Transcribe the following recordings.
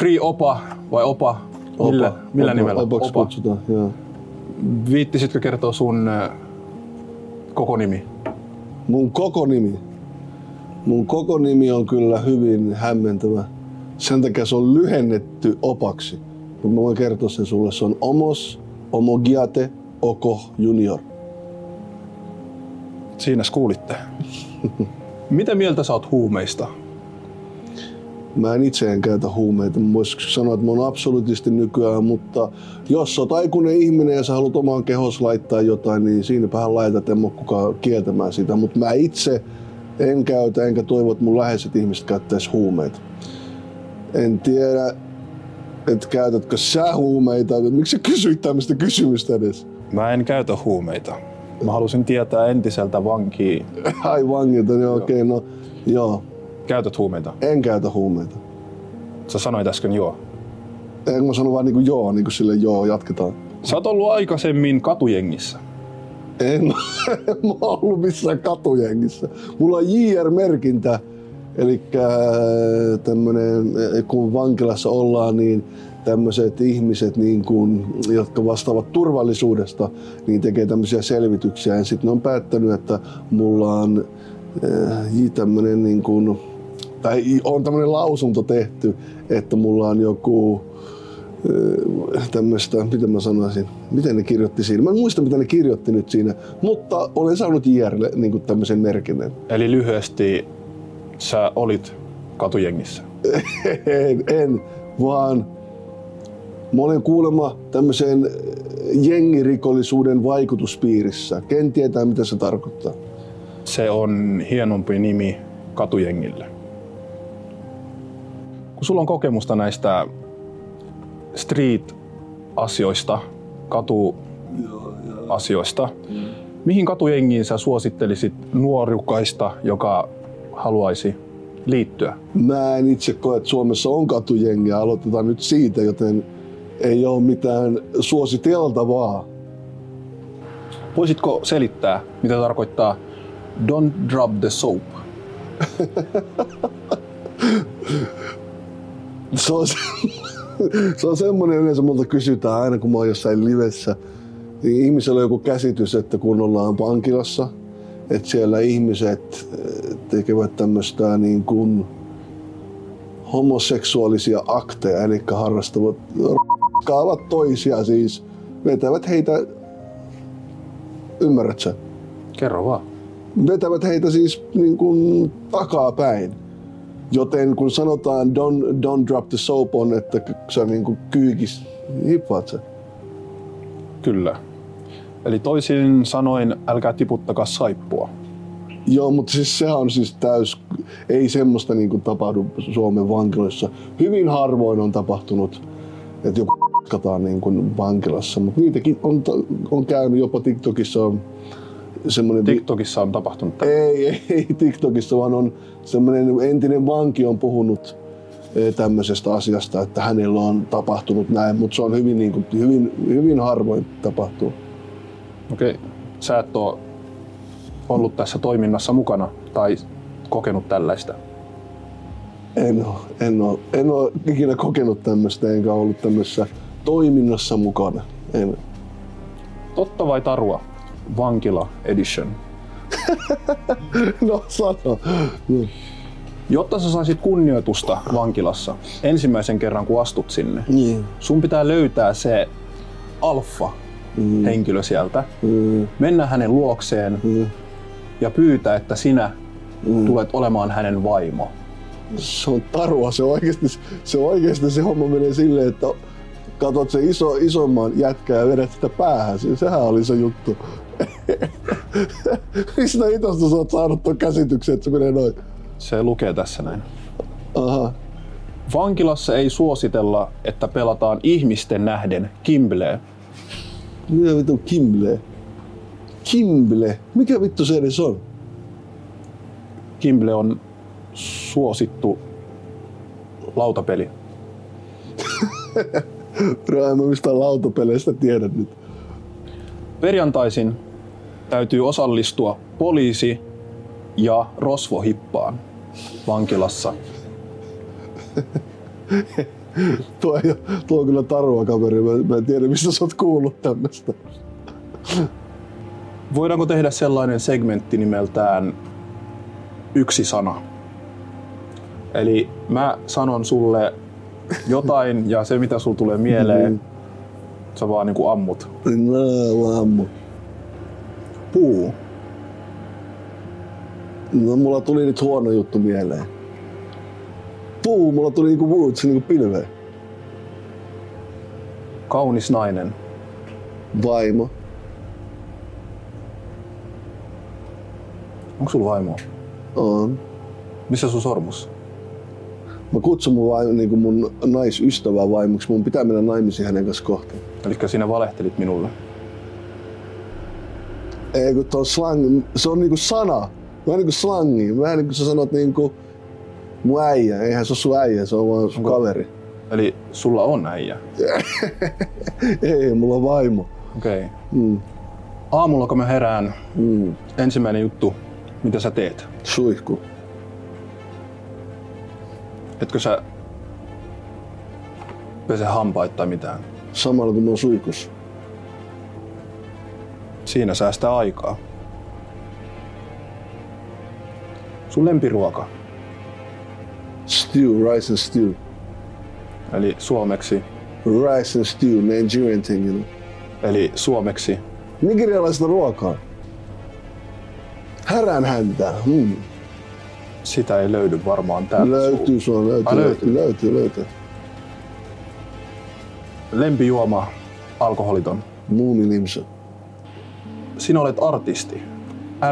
Free Opa vai Opa? Millä, Opa, millä opa, nimellä? Opaksi Opa. kutsutaan, joo. Viittisitkö kertoa sun koko nimi? Mun koko nimi. Mun koko nimi on kyllä hyvin hämmentävä. Sen takia se on lyhennetty opaksi. Mutta mä voin kertoa sen sulle. Se on Omos Omogiate Oko Junior. Siinä kuulitte. Mitä mieltä sä oot huumeista? Mä en itse en käytä huumeita. Mä vois sanoa, että mä oon absoluutisti nykyään, mutta jos oot aikuinen ihminen ja sä haluat omaan kehos laittaa jotain, niin siinäpähän laitat, en oo kukaan kieltämään sitä. Mutta mä itse en käytä, enkä toivo, että mun läheiset ihmiset käyttäis huumeita. En tiedä, että käytätkö sä huumeita. Miksi sä kysyit tämmöistä kysymystä edes? Mä en käytä huumeita. Mä halusin tietää entiseltä vankia. Ai vangilta, niin okei, no joo. Käytät huumeita? En käytä huumeita. Sä sanoit äsken joo. En mä sano vaan niinku joo, niinku sille joo, jatketaan. Sä oot ollut aikaisemmin katujengissä. En, en mä ollut missään katujengissä. Mulla on JR-merkintä, eli tämmönen, kun vankilassa ollaan, niin tämmöiset ihmiset, niin kun, jotka vastaavat turvallisuudesta, niin tekee tämmöisiä selvityksiä. Ja sitten ne on päättänyt, että mulla on äh, tämmönen niin kun, tai on tämmöinen lausunto tehty, että mulla on joku tämmöistä, miten mä sanoisin, miten ne kirjoitti siinä. Mä en muista, mitä ne kirjoitti nyt siinä, mutta olen saanut JRlle niin tämmöisen merkinnän. Eli lyhyesti sä olit katujengissä. en, en, vaan mä olen kuulemma tämmöisen jengirikollisuuden vaikutuspiirissä. Ken tietää, mitä se tarkoittaa. Se on hienompi nimi katujengille. Kun sulla on kokemusta näistä street-asioista, katu-asioista, mihin katujengiin sä suosittelisit nuorukaista, joka haluaisi liittyä? Mä en itse koe, että Suomessa on katujengiä. Aloitetaan nyt siitä, joten ei ole mitään suositeltavaa. Voisitko selittää, mitä tarkoittaa Don't drop the soap? Se on, se, se on semmoinen yleensä multa kysytään aina, kun mä oon jossain livessä. Niin ihmisellä on joku käsitys, että kun ollaan vankilassa, että siellä ihmiset eh, tekevät tämmöistä niin kuin homoseksuaalisia akteja, eli harrastavat, rakkaavat toisia siis, vetävät heitä, ymmärrät sä? Kerro vaan. vetävät heitä siis niin kuin takapäin. Joten kun sanotaan don't, don't drop the soap on, että sä niin kuin kyykis, hippaat sä. Kyllä. Eli toisin sanoen, älkää tiputtakaa saippua. Joo, mutta siis sehän on siis täys, ei semmoista niin kuin tapahdu Suomen vankiloissa. Hyvin harvoin on tapahtunut, että joku kataan niin kuin vankilassa, mutta niitäkin on, on käynyt jopa TikTokissa on semmoinen... TikTokissa on tapahtunut tämä. Ei, ei, ei TikTokissa, vaan on semmoinen entinen vanki on puhunut eh, tämmöisestä asiasta, että hänellä on tapahtunut näin, mutta se on hyvin, niin kuin, hyvin, hyvin harvoin tapahtuu. Okei. Sä et ole ollut tässä toiminnassa mukana tai kokenut tällaista. En ole, en ole, en ole ikinä kokenut tämmöistä, enkä ollut tämmöisessä toiminnassa mukana. En. Totta vai tarua? Vankila Edition. No sano. No. Jotta sä saisit kunnioitusta vankilassa ensimmäisen kerran kun astut sinne, Niin. sun pitää löytää se alfa henkilö sieltä, Mm, mennä hänen luokseen mm. ja pyytää, että sinä tulet olemaan hänen vaimo. Se on tarua, se oikeasti, se oikeasti se homma menee silleen, että katsot se iso, isomman jätkää ja vedät sitä päähän. Se- Sehän oli se juttu. Mistä itosta sä oot saanut tuon käsityksen, että se menee noin? Se lukee tässä näin. Aha. Vankilassa ei suositella, että pelataan ihmisten nähden kimblee. Mitä vittu Kimble? Kimble? Mikä vittu se edes on? Kimble on suosittu lautapeli. Bro, en mä mistään lautapeleistä tiedä nyt. Perjantaisin täytyy osallistua poliisi- ja rosvohippaan vankilassa. tuo, tuo on kyllä tarua kaveri. Mä, mä en tiedä, mistä sä oot kuullut tämmöstä. Voidaanko tehdä sellainen segmentti nimeltään yksi sana? Eli mä sanon sulle jotain ja se mitä sulla tulee mieleen, Mhm. sä vaan niinku ammut. No, ammu. Puu, No, mulla tuli nyt huono juttu mieleen. Puu, mulla tuli niinku woods, niinku pilveen. kaunis nainen, Vaimo. onko sulla vaimoa? On. Missä sun sormus? Mä kutsun mun, vaimo, niinku mun naisystävää vaimoksi. Mun pitää mennä naimisiin hänen kanssa kohta. Eli sinä valehtelit minulle. Ei kun tuo slang, se on niinku sana. Vähän niinku slangi. Vähän niinku sä sanot niinku mun äijä. Eihän se ole sun äijä, se on vaan sun Onko- kaveri. Eli sulla on äijä. Ei, mulla on vaimo. Okei. Okay. Mm. Aamulla kun mä herään, Mm. ensimmäinen juttu, mitä sä teet? Suihku. Etkö sä pese hampaita tai mitään? Samalla kun mä oon suihkussa. Siinä säästää aikaa. Sun lempiruoka, Stew, rice and stew. eli suomeksi, Rice and stew, Nigerian thing, you know. eli suomeksi Nigerialaista ruokaa. Härän häntä. Mm. Sitä ei löydy varmaan täältä. Löytyy, se on löytyy, Ai, löytyy, löytyy, löytyy. Lempijuoma, alkoholiton. Muumilimsa. Sinä olet artisti,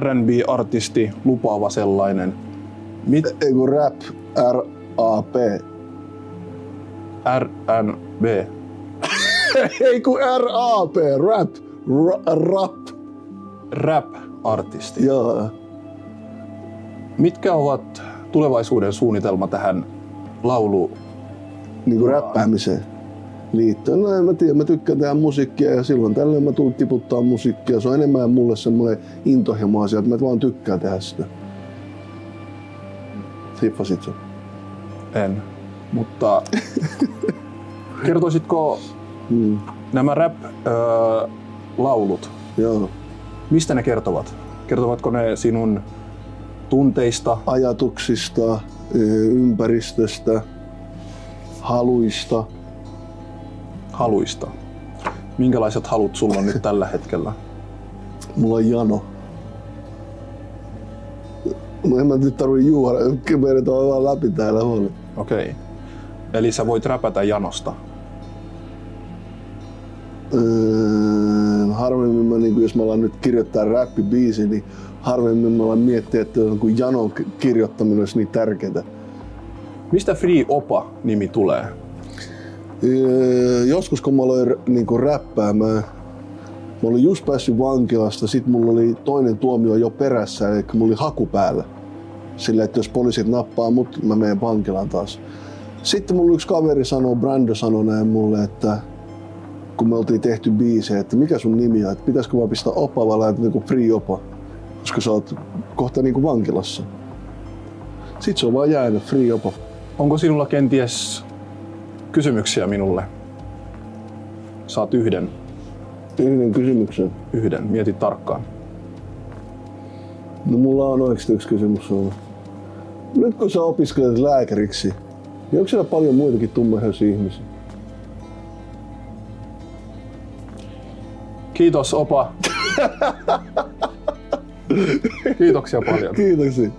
R&B-artisti, lupaava sellainen. Mit Ei kun rap, R-A-P. R&B? Ei kun R-A-P, rap. Ra- rap. Rap-artisti. Joo. Mitkä ovat tulevaisuuden suunnitelma tähän laulu? Niinku räppäämiseen liittyen. No en mä tiedä, mä tykkään tehdä musiikkia ja silloin tällöin mä tuun tiputtaa musiikkia. Se on enemmän mulle semmoinen intohimo asia, että mä vaan tykkään tehdä sitä. Hippasit sen. En. Mutta kertoisitko Mm. nämä rap-laulut, Joo. mistä ne kertovat? Kertovatko ne sinun tunteista, Ajatuksista, ympäristöstä, haluista. haluista? Minkälaiset halut sulla on nyt tällä hetkellä? Mulla on jano. No en mä nyt tarvii juoda, vedetään vaan läpi täällä huoli. Okei. Okay. Eli sä voit räpätä janosta. Öö, jos mä alan nyt kirjoittaa räppibiisi, niin harvemmin mä alan miettiä, että jonkun janon ki- kirjoittaminen olisi niin tärkeää. Mistä Free Opa-nimi tulee? Öö, joskus kun mä aloin niin räppäämään, mä olin just päässyt vankilasta, sit mulla oli toinen tuomio jo perässä, eli mulla oli haku päällä. Sillä, että jos poliisit nappaa mut, mä menen vankilaan taas. Sitten mulla yksi kaveri sanoi, Brando sanoi näin mulle, että kun me oltiin tehty biisejä, että mikä sun nimi on, että pitäisikö vaan pistää opa vai laittaa niinku free opa, koska sä oot kohta niinku vankilassa. Sitten se on vaan jäänyt free opa. Onko sinulla kenties kysymyksiä minulle? Saat yhden. Yhden kysymyksen. Yhden. Mieti tarkkaan. No mulla on oikeasti yksi kysymys sulle. Nyt kun sä opiskelet lääkäriksi, niin onko siellä paljon muitakin tummahiaisia ihmisiä? Kiitos Opa. Kiitoksia paljon. Kiitoksia.